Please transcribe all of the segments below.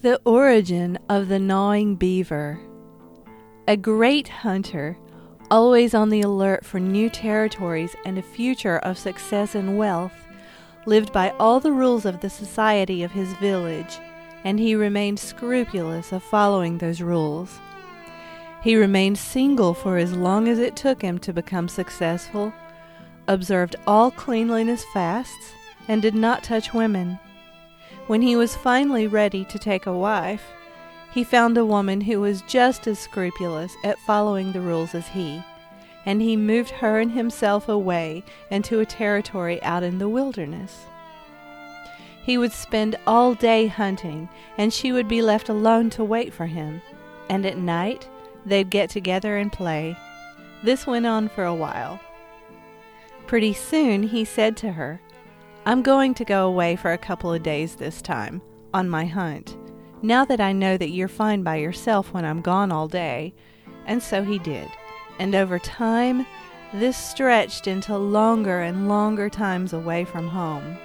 The origin of the gnawing beaver. A great hunter, always on the alert for new territories and a future of success and wealth, lived by all the rules of the society of his village, and he remained scrupulous of following those rules. He remained single for as long as it took him to become successful, observed all cleanliness fasts, and did not touch women. When he was finally ready to take a wife, he found a woman who was just as scrupulous at following the rules as he, and he moved her and himself away into a territory out in the wilderness. He would spend all day hunting, and she would be left alone to wait for him, and at night they'd get together and play. This went on for a while. Pretty soon he said to her, I'm going to go away for a couple of days this time, on my hunt, now that I know that you're fine by yourself when I'm gone all day. And so he did. And over time, this stretched into longer and longer times away from home.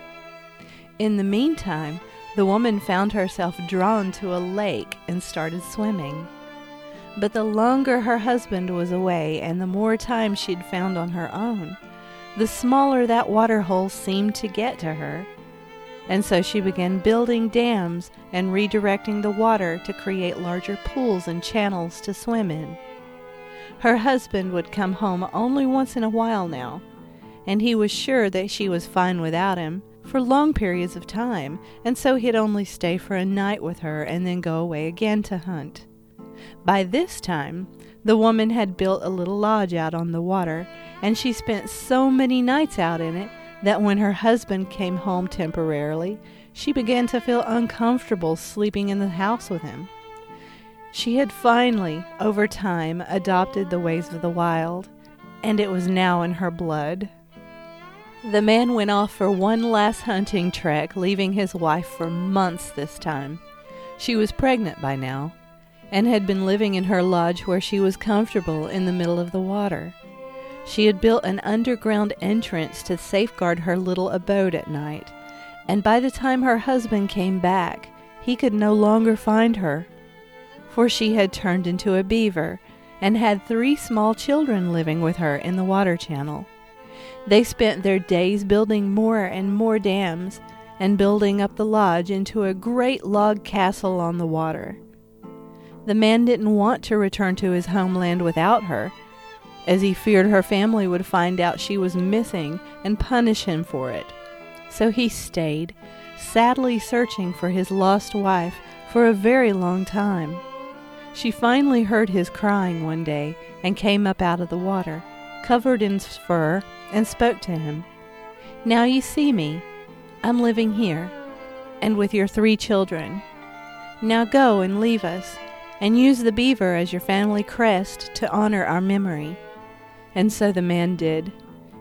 In the meantime, the woman found herself drawn to a lake and started swimming. But the longer her husband was away and the more time she'd found on her own, the smaller that water hole seemed to get to her. And so she began building dams and redirecting the water to create larger pools and channels to swim in. Her husband would come home only once in a while now, and he was sure that she was fine without him for long periods of time, and so he'd only stay for a night with her and then go away again to hunt. By this time, the woman had built a little lodge out on the water, and she spent so many nights out in it that when her husband came home temporarily, she began to feel uncomfortable sleeping in the house with him. She had finally, over time, adopted the ways of the wild, and it was now in her blood. The man went off for one last hunting trek, leaving his wife for months this time. She was pregnant by now, and had been living in her lodge where she was comfortable in the middle of the water. She had built an underground entrance to safeguard her little abode at night, and by the time her husband came back, he could no longer find her, for she had turned into a beaver and had three small children living with her in the water channel. They spent their days building more and more dams and building up the lodge into a great log castle on the water. The man didn't want to return to his homeland without her, as he feared her family would find out she was missing and punish him for it. So he stayed, sadly searching for his lost wife for a very long time. She finally heard his crying one day and came up out of the water, covered in fur, and spoke to him. Now you see me. I'm living here, and with your three children. Now go and leave us and use the beaver as your family crest to honor our memory. And so the man did.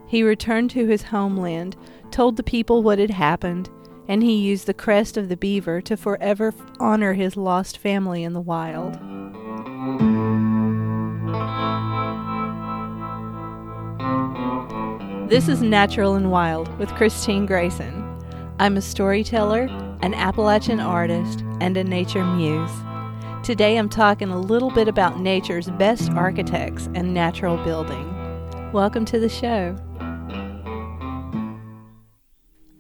He returned to his homeland, told the people what had happened, and he used the crest of the beaver to forever honor his lost family in the wild. This is Natural and Wild with Christine Grayson. I'm a storyteller, an Appalachian artist, and a nature muse. Today I'm talking a little bit about nature's best architects and natural building. Welcome to the show.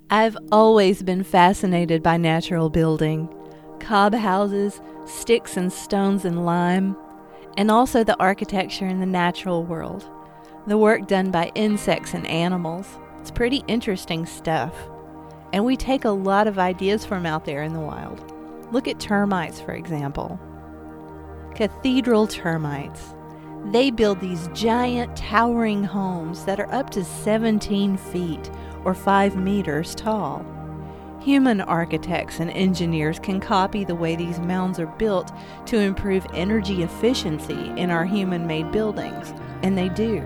I've always been fascinated by natural building cob houses, sticks and stones and lime, and also the architecture in the natural world, the work done by insects and animals. It's pretty interesting stuff. And we take a lot of ideas from out there in the wild. Look at termites, for example cathedral termites. They build these giant towering homes that are up to 17 feet or 5 meters tall. Human architects and engineers can copy the way these mounds are built to improve energy efficiency in our human made buildings, and they do.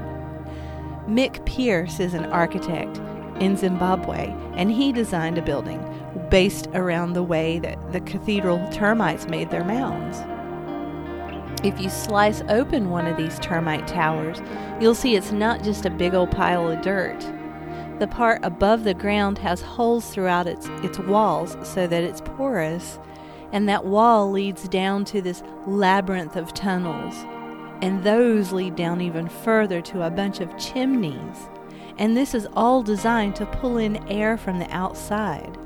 Mick Pearce is an architect in Zimbabwe, and he designed a building based around the way that the cathedral termites made their mounds. If you slice open one of these termite towers, you'll see it's not just a big old pile of dirt. The part above the ground has holes throughout its, its walls so that it's porous, And that wall leads down to this labyrinth of tunnels. And those lead down even further to a bunch of chimneys. And this is all designed to pull in air from the outside.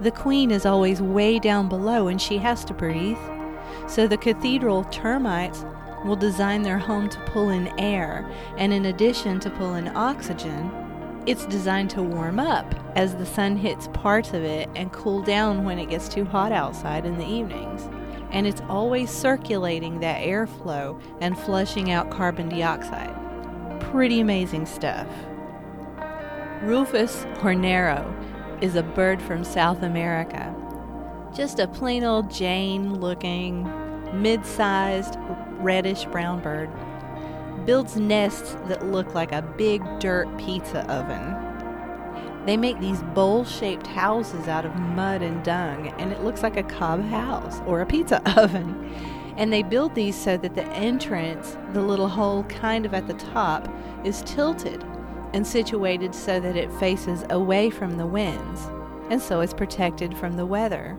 The queen is always way down below and she has to breathe. So the cathedral termites will design their home to pull in air, and in addition to pull in oxygen, it's designed to warm up as the sun hits parts of it and cool down when it gets too hot outside in the evenings. And it's always circulating that airflow and flushing out carbon dioxide. Pretty amazing stuff. Rufous hornero is a bird from South America. Just a plain old Jane looking, mid sized, reddish brown bird. Builds nests that look like a big dirt pizza oven. They make these bowl shaped houses out of mud and dung, and it looks like a cob house or a pizza oven. And they build these so that the entrance, the little hole kind of at the top, is tilted and situated so that it faces away from the winds, and so it's protected from the weather.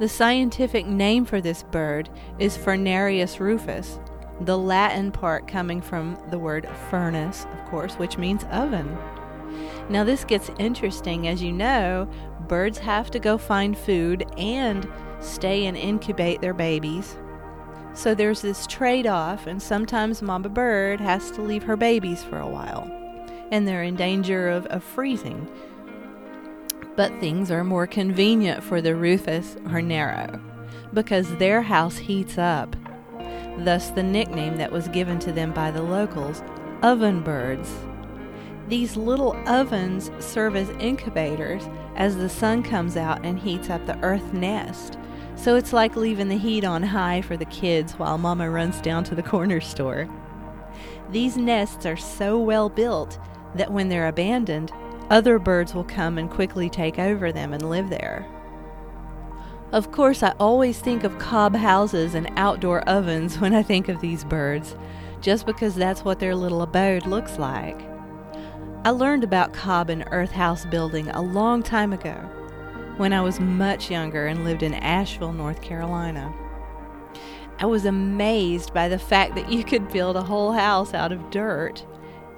The scientific name for this bird is Furnarius rufus, the Latin part coming from the word furnace, of course, which means oven. Now, this gets interesting. As you know, birds have to go find food and stay and incubate their babies. So there's this trade off, and sometimes Mama Bird has to leave her babies for a while, and they're in danger of, of freezing. But things are more convenient for the Rufous hornero because their house heats up. Thus, the nickname that was given to them by the locals, oven birds. These little ovens serve as incubators as the sun comes out and heats up the earth nest. So it's like leaving the heat on high for the kids while mama runs down to the corner store. These nests are so well built that when they're abandoned, other birds will come and quickly take over them and live there. Of course, I always think of cob houses and outdoor ovens when I think of these birds, just because that's what their little abode looks like. I learned about cob and earth house building a long time ago when I was much younger and lived in Asheville, North Carolina. I was amazed by the fact that you could build a whole house out of dirt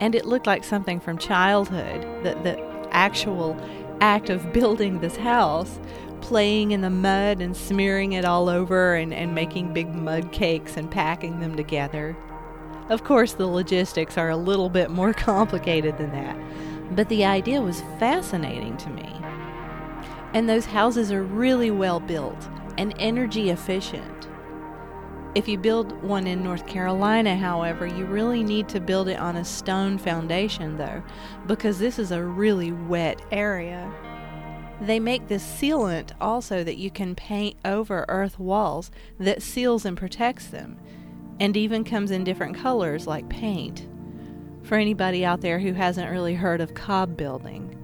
and it looked like something from childhood. The, the actual act of building this house, playing in the mud and smearing it all over and, and making big mud cakes and packing them together. Of course, the logistics are a little bit more complicated than that, but the idea was fascinating to me. And those houses are really well built and energy efficient. If you build one in North Carolina, however, you really need to build it on a stone foundation, though, because this is a really wet area. They make this sealant also that you can paint over earth walls that seals and protects them, and even comes in different colors like paint. For anybody out there who hasn't really heard of cob building,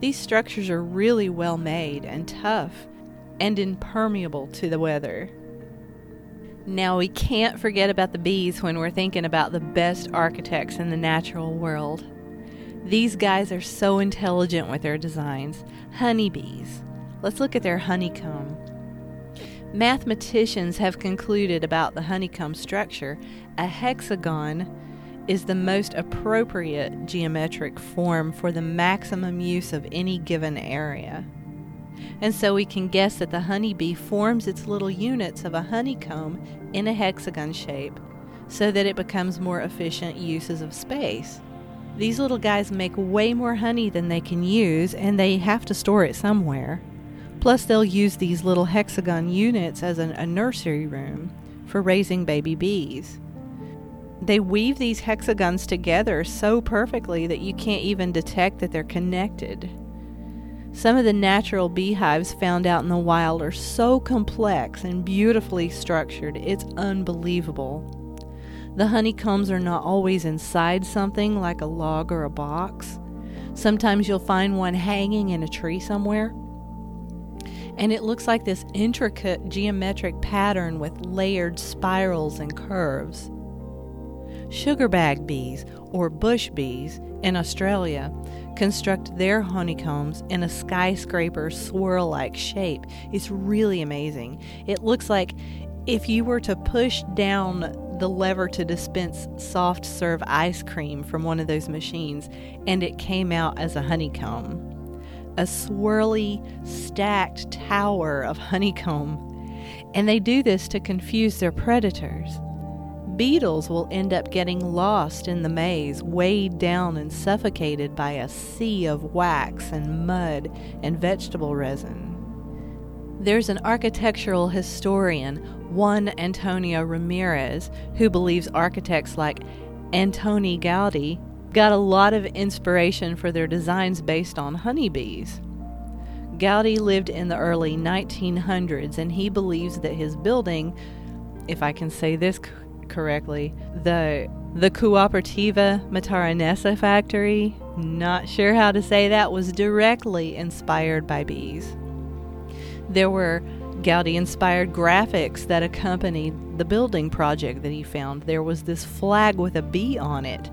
these structures are really well made and tough and impermeable to the weather. Now, we can't forget about the bees when we're thinking about the best architects in the natural world. These guys are so intelligent with their designs. Honeybees. Let's look at their honeycomb. Mathematicians have concluded about the honeycomb structure a hexagon is the most appropriate geometric form for the maximum use of any given area. And so we can guess that the honeybee forms its little units of a honeycomb in a hexagon shape so that it becomes more efficient uses of space. These little guys make way more honey than they can use, and they have to store it somewhere. Plus, they'll use these little hexagon units as an, a nursery room for raising baby bees. They weave these hexagons together so perfectly that you can't even detect that they're connected. Some of the natural beehives found out in the wild are so complex and beautifully structured, it's unbelievable. The honeycombs are not always inside something like a log or a box. Sometimes you'll find one hanging in a tree somewhere. And it looks like this intricate geometric pattern with layered spirals and curves. Sugarbag bees, or bush bees, in Australia construct their honeycombs in a skyscraper swirl like shape. It's really amazing. It looks like if you were to push down the lever to dispense soft serve ice cream from one of those machines and it came out as a honeycomb. A swirly, stacked tower of honeycomb. And they do this to confuse their predators. Beetles will end up getting lost in the maze, weighed down and suffocated by a sea of wax and mud and vegetable resin. There's an architectural historian, Juan Antonio Ramirez, who believes architects like Antoni Gaudi got a lot of inspiration for their designs based on honeybees. Gaudi lived in the early 1900s and he believes that his building, if I can say this correctly, the the Cooperativa Mataranesa factory, not sure how to say that, was directly inspired by bees. There were Gaudi inspired graphics that accompanied the building project that he found. There was this flag with a bee on it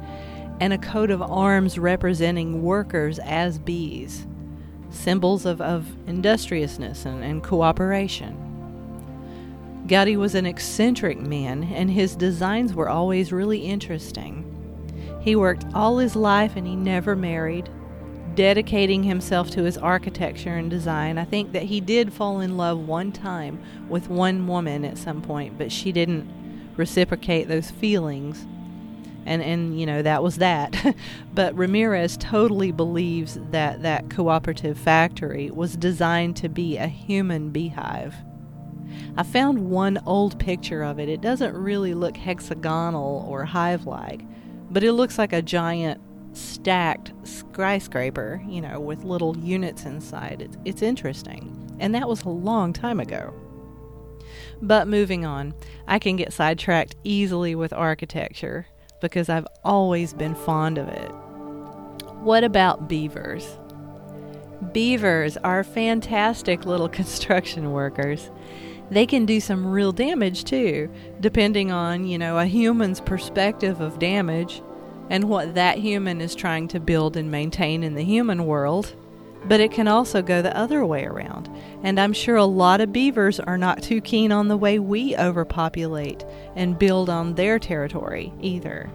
and a coat of arms representing workers as bees, symbols of, of industriousness and, and cooperation. Gaudi was an eccentric man, and his designs were always really interesting. He worked all his life and he never married, dedicating himself to his architecture and design. I think that he did fall in love one time with one woman at some point, but she didn't reciprocate those feelings. And, and you know that was that but ramirez totally believes that that cooperative factory was designed to be a human beehive I found one old picture of it. It doesn't really look hexagonal or hive like, but it looks like a giant stacked skyscraper, you know, with little units inside. It's, it's interesting. And that was a long time ago. But moving on, I can get sidetracked easily with architecture because I've always been fond of it. What about beavers? Beavers are fantastic little construction workers they can do some real damage too, depending on, you know, a human's perspective of damage and what that human is trying to build and maintain in the human world. But it can also go the other way around. And I'm sure a lot of beavers are not too keen on the way we overpopulate and build on their territory either.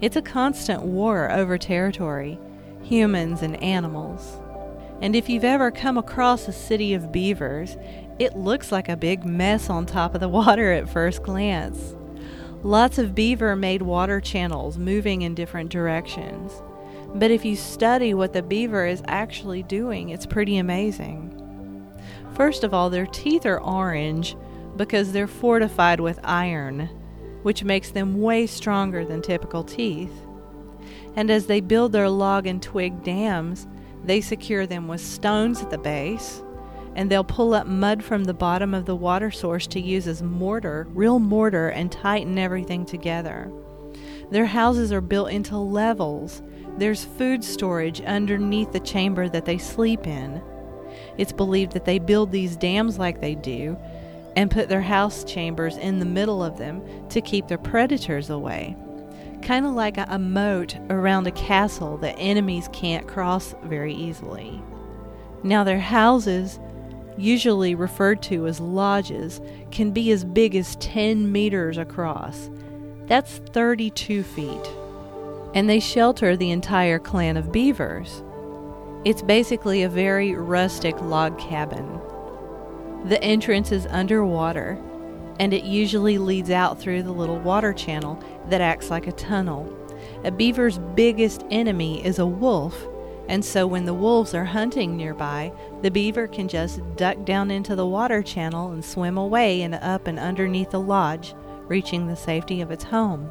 It's a constant war over territory, humans and animals. And if you've ever come across a city of beavers, it looks like a big mess on top of the water at first glance. Lots of beaver made water channels moving in different directions. But if you study what the beaver is actually doing, it's pretty amazing. First of all, their teeth are orange because they're fortified with iron, which makes them way stronger than typical teeth. And as they build their log and twig dams, they secure them with stones at the base and they'll pull up mud from the bottom of the water source to use as mortar, real mortar, and tighten everything together. Their houses are built into levels. There's food storage underneath the chamber that they sleep in. It's believed that they build these dams like they do and put their house chambers in the middle of them to keep their predators away. Kind of like a, a moat around a castle that enemies can't cross very easily. Now, their houses usually referred to as lodges, can be as big as 10 meters across. That's 32 feet. And they shelter the entire clan of beavers. It's basically a very rustic log cabin. The entrance is underwater, and it usually leads out through the little water channel that acts like a tunnel. A beaver's biggest enemy is a wolf, and so when the wolves are hunting nearby, the beaver can just duck down into the water channel and swim away and up and underneath the lodge, reaching the safety of its home.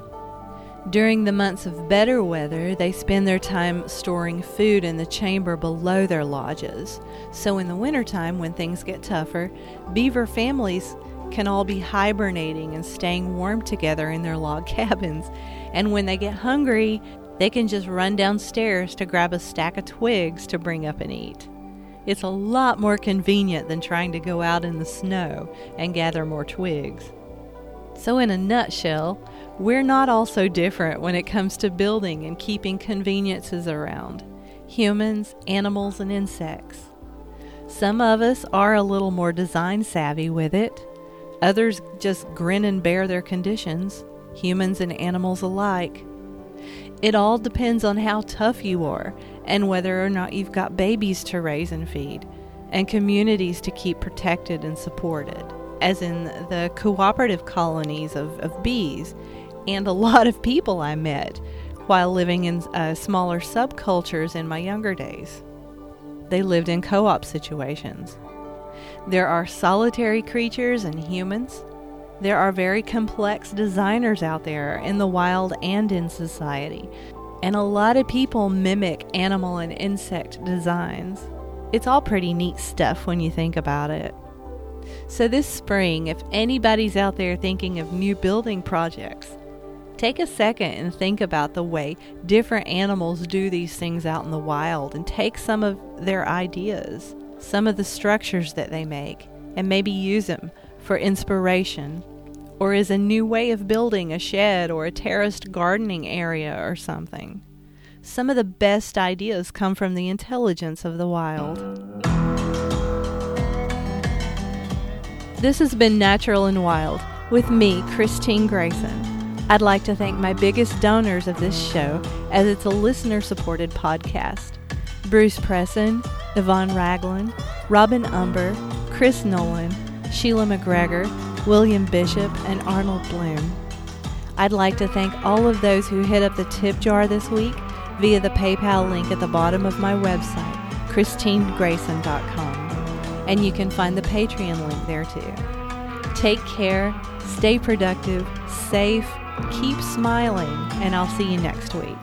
During the months of better weather, they spend their time storing food in the chamber below their lodges. So in the wintertime, when things get tougher, beaver families can all be hibernating and staying warm together in their log cabins. And when they get hungry, they can just run downstairs to grab a stack of twigs to bring up and eat. It's a lot more convenient than trying to go out in the snow and gather more twigs. So, in a nutshell, we're not all so different when it comes to building and keeping conveniences around humans, animals, and insects. Some of us are a little more design savvy with it, others just grin and bear their conditions, humans and animals alike. It all depends on how tough you are and whether or not you've got babies to raise and feed, and communities to keep protected and supported, as in the cooperative colonies of, of bees, and a lot of people I met while living in uh, smaller subcultures in my younger days. They lived in co op situations. There are solitary creatures and humans. There are very complex designers out there in the wild and in society. And a lot of people mimic animal and insect designs. It's all pretty neat stuff when you think about it. So, this spring, if anybody's out there thinking of new building projects, take a second and think about the way different animals do these things out in the wild and take some of their ideas, some of the structures that they make, and maybe use them for inspiration or is a new way of building a shed or a terraced gardening area or something. Some of the best ideas come from the intelligence of the wild. This has been Natural and Wild with me, Christine Grayson. I'd like to thank my biggest donors of this show, as it's a listener supported podcast Bruce Presson, Yvonne Ragland, Robin Umber, Chris Nolan, Sheila McGregor, William Bishop, and Arnold Bloom. I'd like to thank all of those who hit up the tip jar this week via the PayPal link at the bottom of my website, ChristineGrayson.com. And you can find the Patreon link there too. Take care, stay productive, safe, keep smiling, and I'll see you next week.